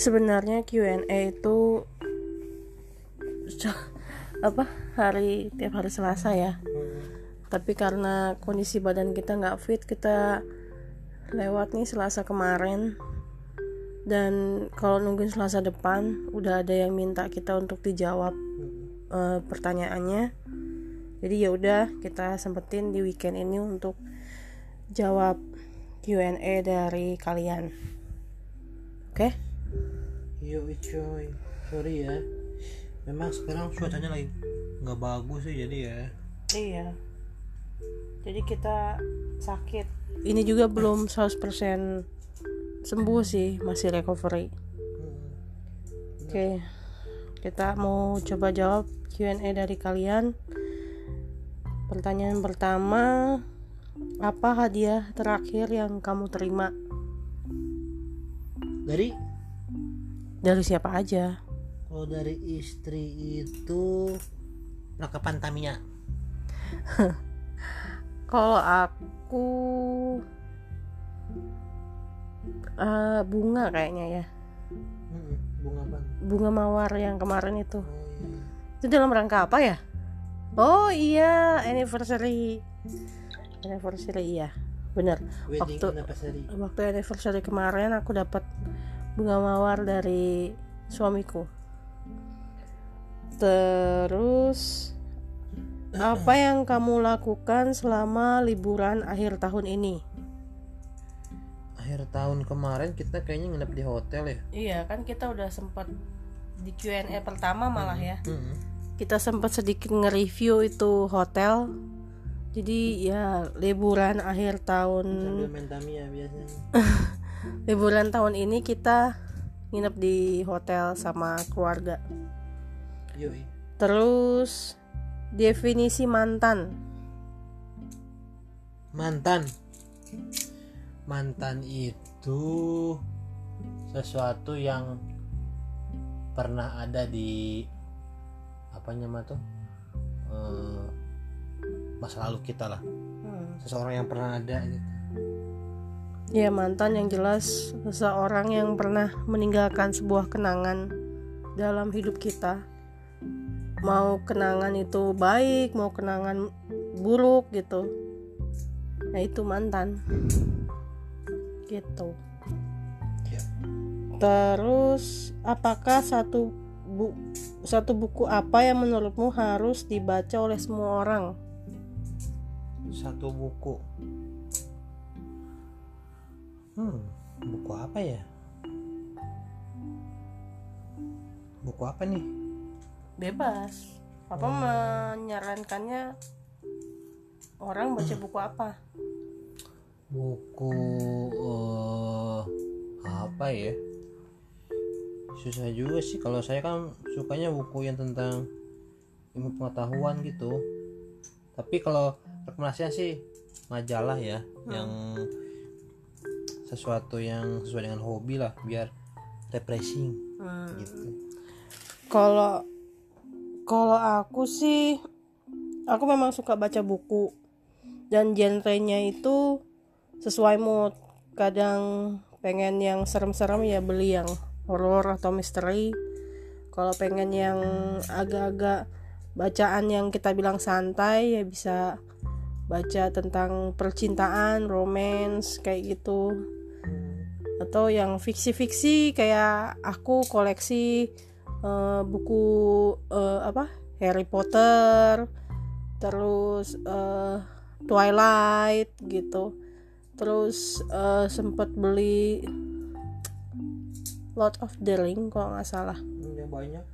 sebenarnya Q&A itu apa hari tiap hari Selasa ya. Tapi karena kondisi badan kita nggak fit kita lewat nih Selasa kemarin. Dan kalau nungguin Selasa depan udah ada yang minta kita untuk dijawab uh, pertanyaannya. Jadi ya udah kita sempetin di weekend ini untuk jawab Q&A dari kalian. Oke? okay? Yo coy. Sorry ya. Memang sekarang cuacanya lagi nggak bagus sih jadi ya. Iya. Jadi kita sakit. Ini juga belum 100% sembuh sih masih recovery. Oke. Okay. kita mau coba jawab Q&A dari kalian. Pertanyaan pertama apa hadiah terakhir yang kamu terima? Dari dari siapa aja? Kalau dari istri itu perlengkapan Tamiya. Kalau aku uh, bunga kayaknya ya. Bunga apa? Bunga mawar yang kemarin itu. Oh, iya. itu dalam rangka apa ya? Oh iya anniversary. Anniversary iya. Bener. Wedding waktu anniversary. waktu anniversary kemarin aku dapat bunga mawar dari suamiku. Terus apa yang kamu lakukan selama liburan akhir tahun ini? Akhir tahun kemarin kita kayaknya nginep di hotel ya? Iya kan kita udah sempat di Q&A pertama malah ya. Hmm. kita sempat sedikit nge-review itu hotel. Jadi ya liburan akhir tahun sambil main Tamiya biasanya liburan tahun ini kita nginep di hotel sama keluarga. Yui. terus definisi mantan. Mantan. Mantan itu sesuatu yang pernah ada di apa namanya tuh? Uh, masa lalu kita lah. Hmm. seseorang yang pernah ada gitu ya mantan yang jelas seseorang yang pernah meninggalkan sebuah kenangan dalam hidup kita. Mau kenangan itu baik mau kenangan buruk gitu. Nah itu mantan. Gitu. Ya. terus apakah satu bu satu buku apa yang menurutmu harus dibaca oleh semua orang? Satu buku hmm buku apa ya? Buku apa nih? Bebas. Papa hmm. menyarankannya orang baca buku apa? Buku uh, apa ya? Susah juga sih. Kalau saya kan sukanya buku yang tentang ilmu pengetahuan gitu. Tapi kalau rekomendasinya sih majalah ya hmm. yang sesuatu yang sesuai dengan hobi lah biar refreshing. Hmm. gitu. Kalau kalau aku sih aku memang suka baca buku. Dan genrenya itu sesuai mood. Kadang pengen yang serem-serem ya beli yang horror atau misteri kalau pengen yang agak-agak bacaan yang kita bilang santai ya bisa baca tentang percintaan romance kayak gitu atau yang fiksi-fiksi kayak aku koleksi uh, buku uh, apa Harry Potter terus uh, Twilight gitu. Terus uh, sempet beli Lord of the Ring kalau nggak salah. Ya banyak.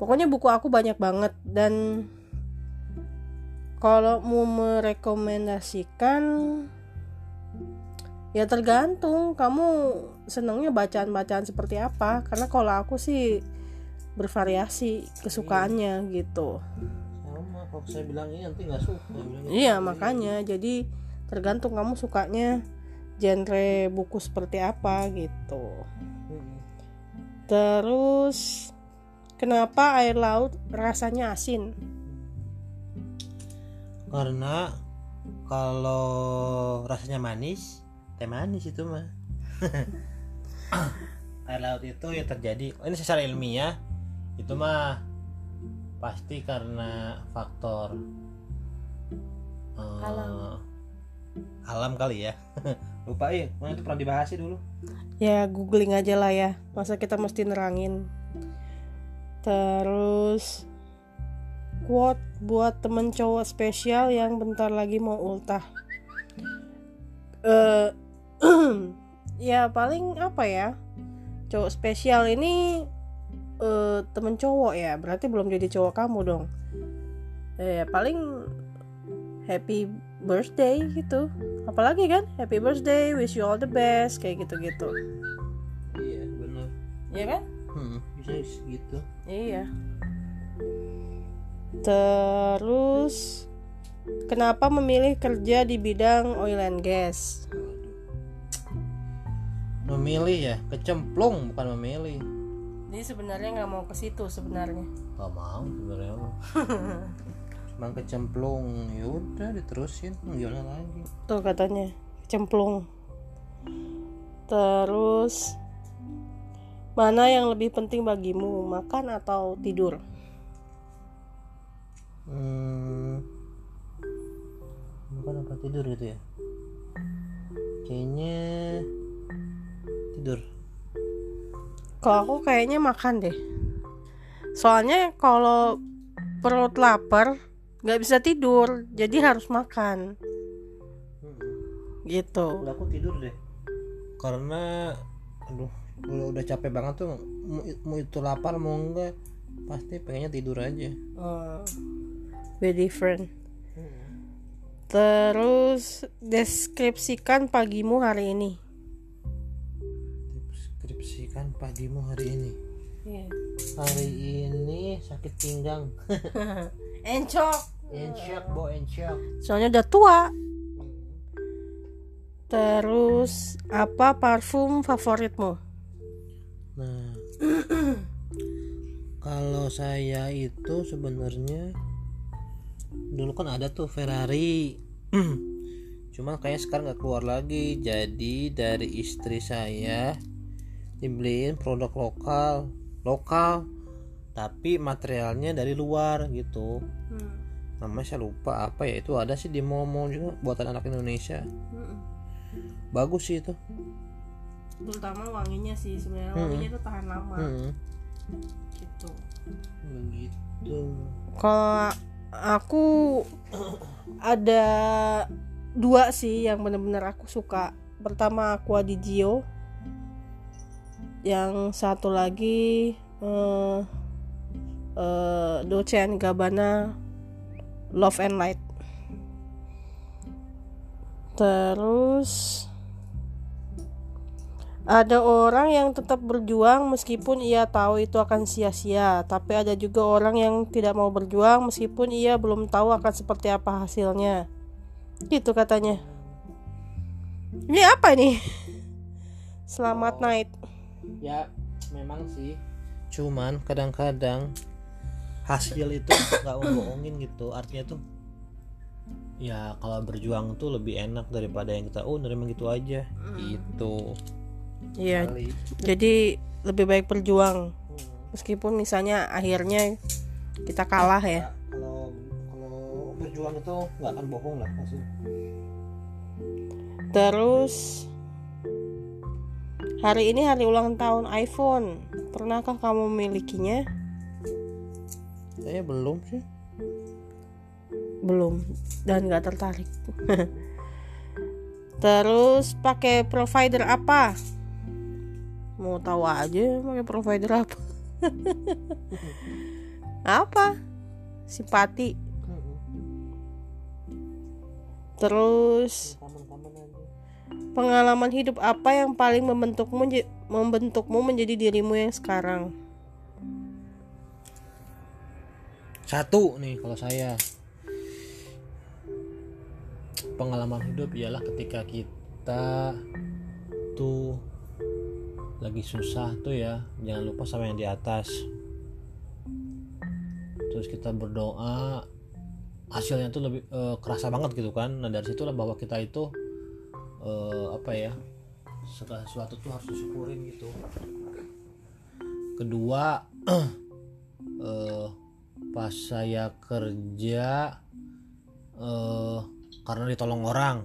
Pokoknya buku aku banyak banget dan kalau mau merekomendasikan ya tergantung kamu senangnya bacaan-bacaan seperti apa. Karena kalau aku sih bervariasi kesukaannya gitu. Sama kalau saya bilang ini nanti nggak suka iya makanya. Jadi tergantung kamu sukanya genre buku seperti apa gitu. Terus kenapa air laut rasanya asin? Karena kalau rasanya manis teh manis itu mah. Air laut itu ya terjadi. Ini secara ilmiah itu mah pasti karena faktor eh, Alam. alam kali ya. Lupa ya mana itu pernah dibahas sih dulu. Ya googling aja lah ya. Masa kita mesti nerangin. Terus quote buat temen cowok spesial yang bentar lagi mau ultah. Eh ya paling apa ya? Cowok spesial ini eh temen cowok ya. Berarti belum jadi cowok kamu dong. Eh paling happy birthday gitu. Apalagi kan happy birthday wish you all the best kayak gitu gitu iya benar ya kan? Hmm, bisa gitu Iya. Terus kenapa memilih kerja di bidang oil and gas? Memilih ya kecemplung bukan memilih Jadi sebenarnya nggak mau ke situ sebenarnya. gak mau sebenarnya cuma kecemplung yaudah diterusin gimana lagi Tuh katanya cemplung. Terus mana yang lebih penting bagimu, makan atau tidur? hmm, bukan apa tidur gitu ya kayaknya tidur Kalau aku kayaknya makan deh. Soalnya kalau perut lapar nggak bisa tidur, jadi harus makan. Gitu. udah aku tidur deh karena aduh udah, udah capek banget tuh mau, mau itu lapar mau enggak pasti pengennya tidur aja Oh, very different. Terus deskripsikan pagimu hari ini. Pagimu hari ini Iya. hari ini sakit pinggang Encok. encok bo encok Soalnya udah tua. Terus apa parfum favoritmu? Nah, kalau saya itu sebenarnya dulu kan ada tuh Ferrari, cuman kayak sekarang nggak keluar lagi. Jadi dari istri saya dibeliin produk lokal, lokal, tapi materialnya dari luar gitu. Namanya saya lupa apa ya itu ada sih di mall-mall juga buatan anak Indonesia. Bagus sih itu. Terutama wanginya sih sebenarnya Hmm. wanginya tuh tahan lama Hmm, gitu. begitu. Kalau aku ada dua sih yang bener-bener aku suka. Pertama Aqua di Gio. Yang satu lagi eh eh, Dolce Gabbana Love and Light. Terus ada orang yang tetap berjuang meskipun ia tahu itu akan sia-sia, tapi ada juga orang yang tidak mau berjuang meskipun ia belum tahu akan seperti apa hasilnya. Gitu katanya. Ini apa nih? Selamat night. Ya memang sih. Cuman kadang-kadang hasil itu nggak membohongin gitu. Artinya tuh ya kalau berjuang tuh lebih enak daripada yang kita oh nerima gitu aja. Gitu. Iya, kali. Jadi lebih baik berjuang. Meskipun misalnya akhirnya kita kalah ya. Ya, kalau kalau berjuang itu nggak akan bohong lah Terus hari ini hari ulang tahun iPhone. Pernahkah kamu memilikinya? saya belum sih Belum dan nggak tertarik. Terus pakai provider apa? Mau tahu aja pakai provider apa? apa? Simpati. Terus pengalaman hidup apa yang paling membentukmu membentukmu menjadi dirimu yang sekarang? satu nih kalau saya. Pengalaman hidup ialah ketika kita tuh lagi susah tuh ya jangan lupa sama yang di atas. Terus kita berdoa hasilnya tuh lebih eh, kerasa banget gitu kan. Nah dari situlah bahwa kita itu eh, apa ya segala sesuatu tuh harus disyukurin gitu. Kedua eh, pas saya kerja eh, karena ditolong orang.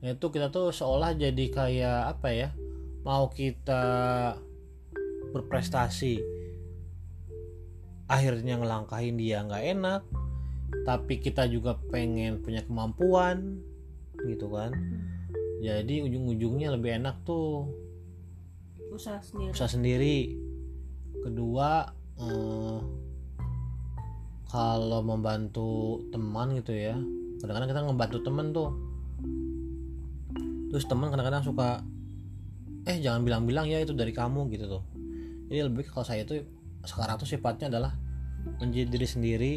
Itu kita tuh seolah jadi kayak apa ya mau kita berprestasi. Akhirnya ngelangkahin dia nggak enak tapi kita juga pengen punya kemampuan gitu kan. Jadi ujung-ujungnya lebih enak tuh usaha sendiri. usaha sendiri. Kedua eh, kalau membantu teman gitu ya. Kadang-kadang kita ngebantu teman tuh. Terus teman kadang-kadang suka eh jangan bilang-bilang ya itu dari kamu gitu tuh. Jadi lebih kalau saya tuh sekarang tuh sifatnya adalah menjadi diri sendiri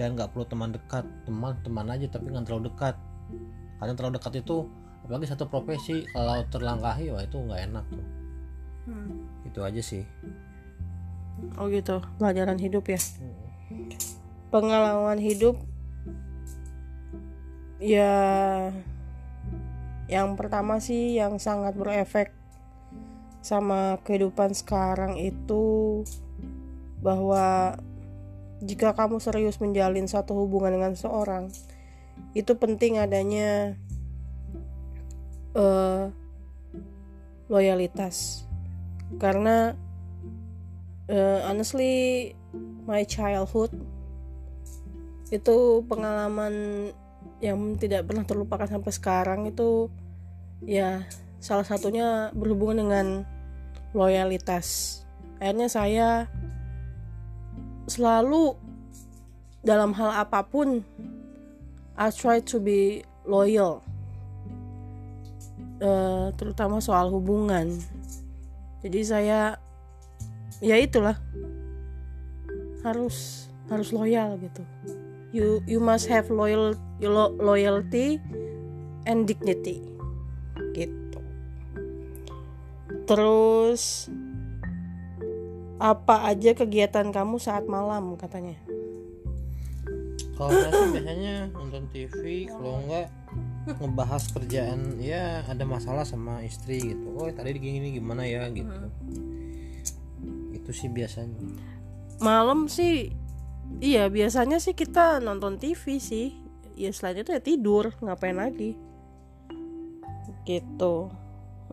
dan nggak perlu teman dekat. Teman teman aja tapi nggak terlalu dekat karena terlalu dekat itu apalagi satu profesi kalau terlangkahi wah itu nggak enak tuh. Hmm. itu aja sih. Oh gitu. Pelajaran hidup ya? Pengalaman hidup ya yang pertama sih yang sangat berefek sama kehidupan sekarang itu bahwa jika kamu serius menjalin satu hubungan dengan seorang itu penting adanya eh, loyalitas. Karena eh, honestly my childhood itu pengalaman yang tidak pernah terlupakan sampai sekarang itu ya salah satunya berhubungan dengan loyalitas. Akhirnya saya selalu dalam hal apa pun I try to be loyal Eh, terutama soal hubungan. Jadi saya ya itulah. Harus harus loyal gitu. You you must have loyal lo- loyalty and dignity gitu. Terus apa aja kegiatan kamu saat malam katanya kalau saya sih biasanya nonton TV kalau enggak ngebahas kerjaan ya ada masalah sama istri gitu. Oh tadi gini gimana ya? Gitu. Itu sih biasanya. Malam sih iya biasanya sih kita nonton TV sih. Ya selain itu ya tidur ngapain lagi? Gitu.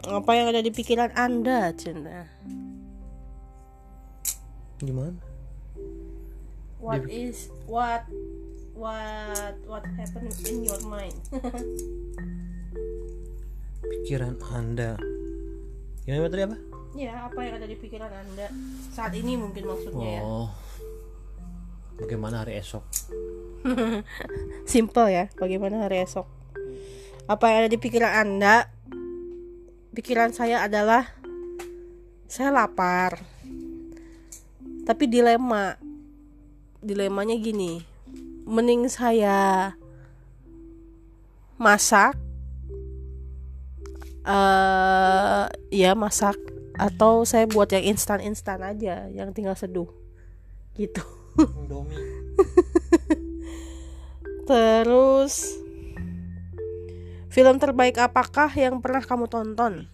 Apa yang ada di pikiran anda cinta? Gimana? What is what what what happened in your mind? Pikiran anda. Gimana tadi apa? Ya apa yang ada di pikiran anda saat ini mungkin maksudnya ya? Oh. Bagaimana hari esok? Simple ya bagaimana hari esok? Apa yang ada di pikiran anda? Pikiran saya adalah saya lapar. Tapi dilema. Dilemanya gini mending saya masak eh ya masak atau saya buat yang instan-instan aja yang tinggal seduh gitu Indomie Terus film terbaik apakah yang pernah kamu tonton?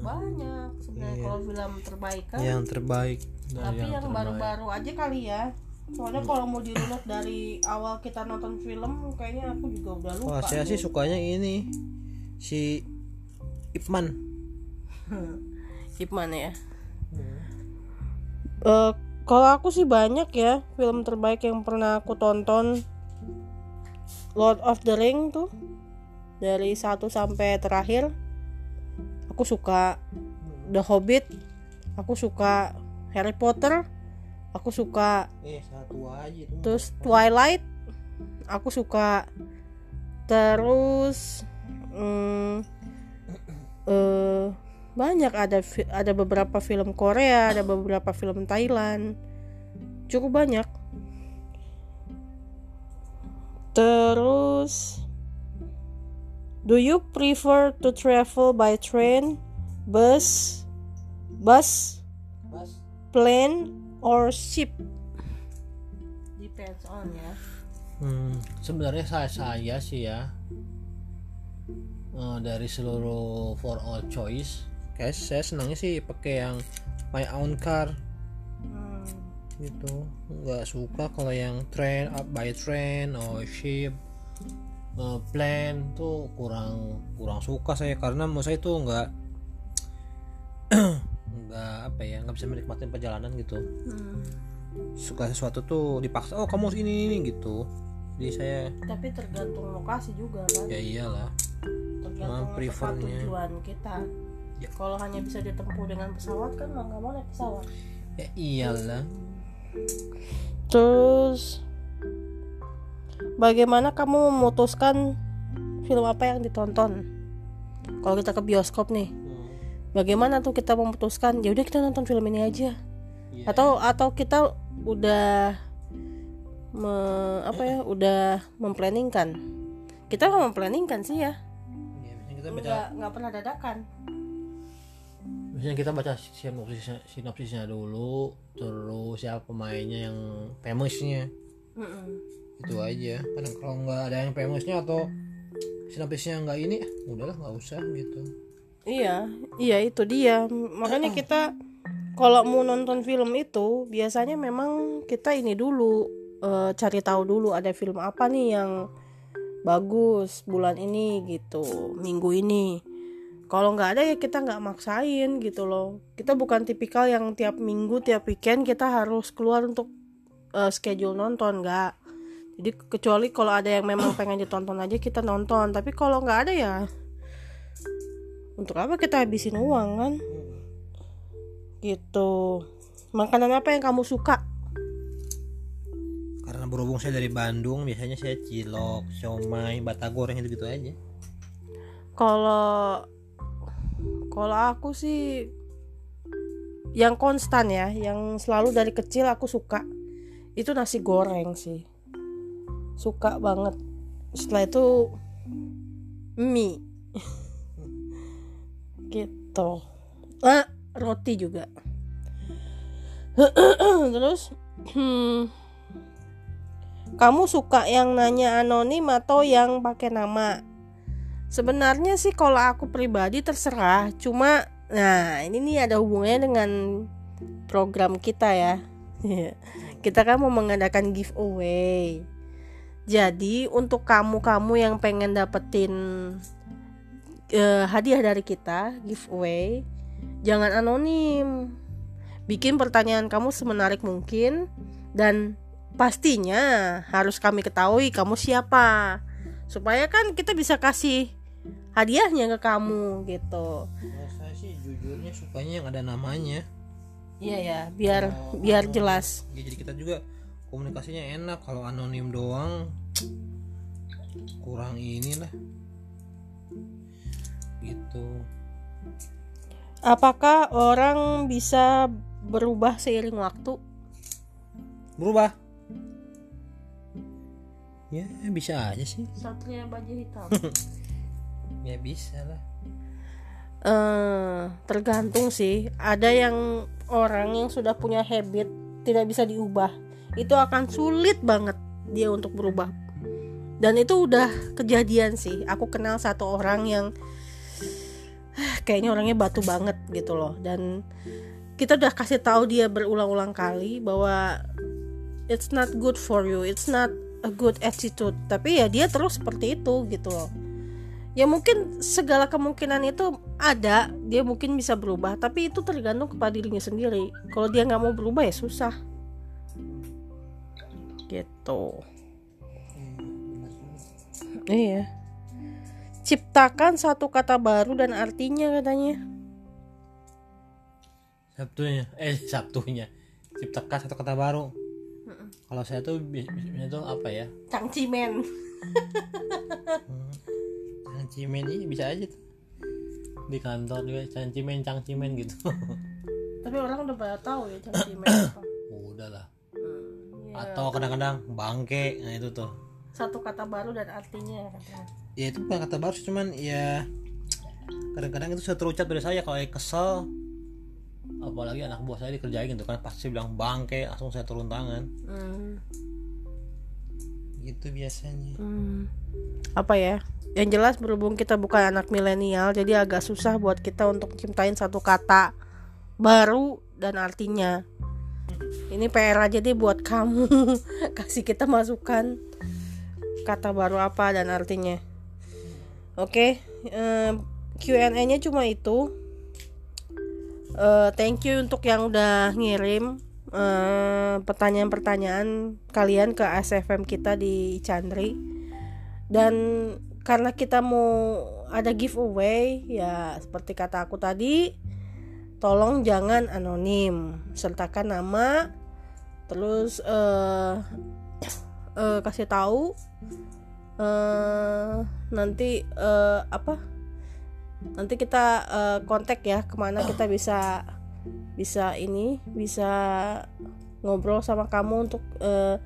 Banyak sebenarnya kalau film terbaik kan. yang terbaik dari Tapi yang baru-baru aja kali ya. Soalnya kalau mau dirunut dari awal kita nonton film kayaknya aku juga udah lupa. Wah, saya sih sukanya ini si Ipman. Ipman ya. Eh, kalau aku sih banyak ya film terbaik yang pernah aku tonton. Lord of the Ring tuh dari satu sampai terakhir. Aku suka The Hobbit. Aku suka Harry Potter. Aku suka Eh, satu aja itu. terus Twilight. Aku suka terus eh banyak ada ada beberapa film Korea, ada beberapa film Thailand. Cukup banyak. Terus Do you prefer to travel by train, bus, bus, Bas. plane, or ship? Depends on ya. Hmm, sebenarnya saya saya sih ya eh, dari seluruh for all choice kayak saya senangnya sih pakai yang my own car Hmm. gitu nggak suka kalau yang train up by train or ship uh, plane tuh kurang kurang suka saya karena menurut saya tuh nggak nggak apa ya nggak bisa menikmati perjalanan gitu. Hmm. suka sesuatu tuh dipaksa oh kamu harus ini ini gitu. Jadi saya tapi tergantung lokasi juga kan? Ya iyalah. Tergantung prefernya. tujuan kita. Ya. kalau hanya bisa ditempuh dengan pesawat kan mau nggak mau naik pesawat. Ya iyalah. Terus bagaimana kamu memutuskan film apa yang ditonton? Kalau kita ke bioskop nih bagaimana tuh kita memutuskan ya udah kita nonton film ini aja. Iya. atau atau kita udah me, apa ya udah memplanningkan. Kita nggak memplanningkan sih ya. Baca nggak nggak pernah dadakan. Biasanya kita baca sinopsisnya, sinopsisnya dulu terus siapa pemainnya yang famousnya. Mm-mm. itu aja. Kadang kalau nggak ada yang famousnya atau sinopsisnya nggak ini ah, udahlah nggak usah gitu Iya, iya itu dia. Makanya kita kalau mau nonton film itu biasanya memang kita ini dulu eh, cari tahu dulu ada film apa nih yang bagus bulan ini gitu, minggu ini. Kalau nggak ada ya kita nggak maksain gitu loh. Kita bukan tipikal yang tiap minggu, tiap weekend kita harus keluar untuk eh, schedule nonton nggak. Jadi kecuali kalau ada yang memang pengen ditonton aja kita nonton. Tapi kalau nggak ada ya untuk apa kita habisin uang kan? Gitu. Makanan apa yang kamu suka? Karena berhubung saya dari Bandung biasanya saya cilok siomay batagor yang gitu gitu aja. Kalau kalau aku sih yang konstan ya yang selalu dari kecil aku suka itu nasi goreng sih. Suka banget. Setelah itu mie gitu ah roti juga. Terus hmm, kamu suka yang nanya anonim atau yang pakai nama? Sebenarnya sih kalau aku pribadi terserah. Cuma nah ini nih ada hubungannya dengan program kita ya. Kita kan mau mengadakan giveaway. Jadi untuk kamu-kamu yang pengen dapetin eh, hadiah dari kita giveaway jangan anonim. Bikin pertanyaan kamu semenarik mungkin dan pastinya harus kami ketahui kamu siapa. Supaya kan kita bisa kasih hadiahnya ke kamu gitu. Saya sih jujurnya sukanya yang ada namanya. Iya ya biar Kalau biar anonim- jelas. ya, jadi kita juga komunikasinya enak. Kalau anonim doang kurang inilah gitu. Apakah orang bisa berubah seiring waktu? Berubah? Ya bisa aja sih. Satria baju hitam. Ya bisa lah. Eh tergantung sih. Ada yang orang yang sudah punya habit tidak bisa diubah. Itu akan sulit banget dia untuk berubah. Dan itu udah kejadian sih. Aku kenal satu orang yang kayaknya orangnya batu banget gitu loh. Dan kita udah kasih tahu dia berulang-ulang kali bahwa it's not good for you it's not a good attitude. Tapi ya dia terus seperti itu gitu loh. Ya mungkin segala kemungkinan itu ada dia mungkin bisa berubah tapi itu tergantung kepada dirinya sendiri. Kalau dia nggak mau berubah ya susah. Gitu. Iya ciptakan satu kata baru dan artinya katanya. Sabtunya. Eh Sabtunya. Ciptakan satu kata baru. Kalau saya tuh bi- biasanya tuh apa ya? Cangcimen cangcimen ini bisa aja tuh. Di kantor juga cangcimen cangcimen gitu. Tapi orang udah pada tahu ya cangcimen apa. Udah lah. Hmm, iya. atau kadang-kadang bangke nah itu tuh satu kata baru dan artinya katanya. Ya itu bukan kata baru cuman ya kadang-kadang itu saya terucap dari saya. Kalau saya kesel apalagi anak buah saya dikerjain gitu kan pasti bilang bangke langsung saya turun tangan. Hmm, gitu biasanya. Hmm, apa ya? Yang jelas berhubung kita bukan anak milenial jadi agak susah buat kita untuk ciptain satu kata baru dan artinya. Ini PR aja deh buat kamu. Kasih kita masukan kata baru apa dan artinya. Oke eh, Q&A nya cuma itu. Eh, thank you untuk yang udah ngirim eh, pertanyaan-pertanyaan kalian ke SFM kita di Chandri. Dan karena kita mau ada giveaway ya seperti kata aku tadi tolong jangan anonim. Sertakan nama terus eh eh, kasih tahu eh nanti eh, apa? Nanti kita eh, kontak ya ke mana kita bisa bisa ini bisa ngobrol sama kamu untuk eh,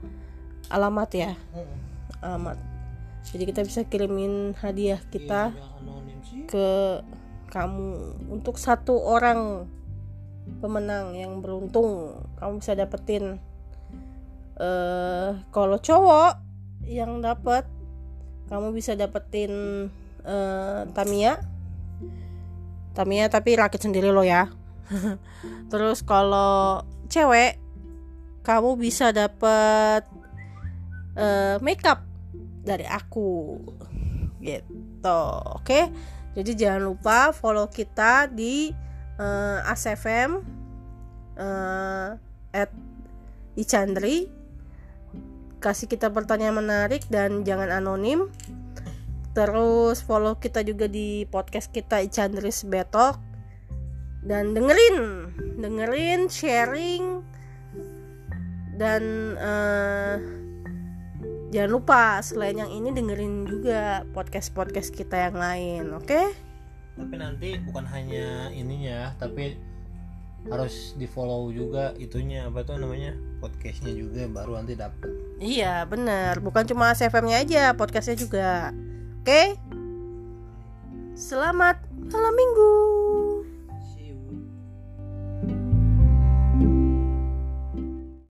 alamat ya. Alamat. Jadi kita bisa kirimin hadiah kita Iya, ke kamu. Untuk satu orang pemenang yang beruntung kamu bisa dapetin eh kalau cowok yang dapat kamu bisa dapetin eh Tamiya. Tamiya tapi rakit sendiri lo ya. Terus kalau cewek kamu bisa dapet eh makeup dari aku. Gitu oke? Jadi jangan lupa follow kita di eh, ASFM eh, at Ichandri kasih kita pertanyaan menarik dan jangan anonim. Terus follow kita juga di podcast kita Ichandris Betok. Dan dengerin dengerin sharing dan eh, jangan lupa selain yang ini dengerin juga podcast podcast kita yang lain oke? Tapi nanti bukan hanya ininya tapi harus di follow juga itunya apa tuh namanya podcastnya juga baru nanti dapet iya bener. Bukan cuma CFM nya aja podcastnya juga. Oke? Selamat malam minggu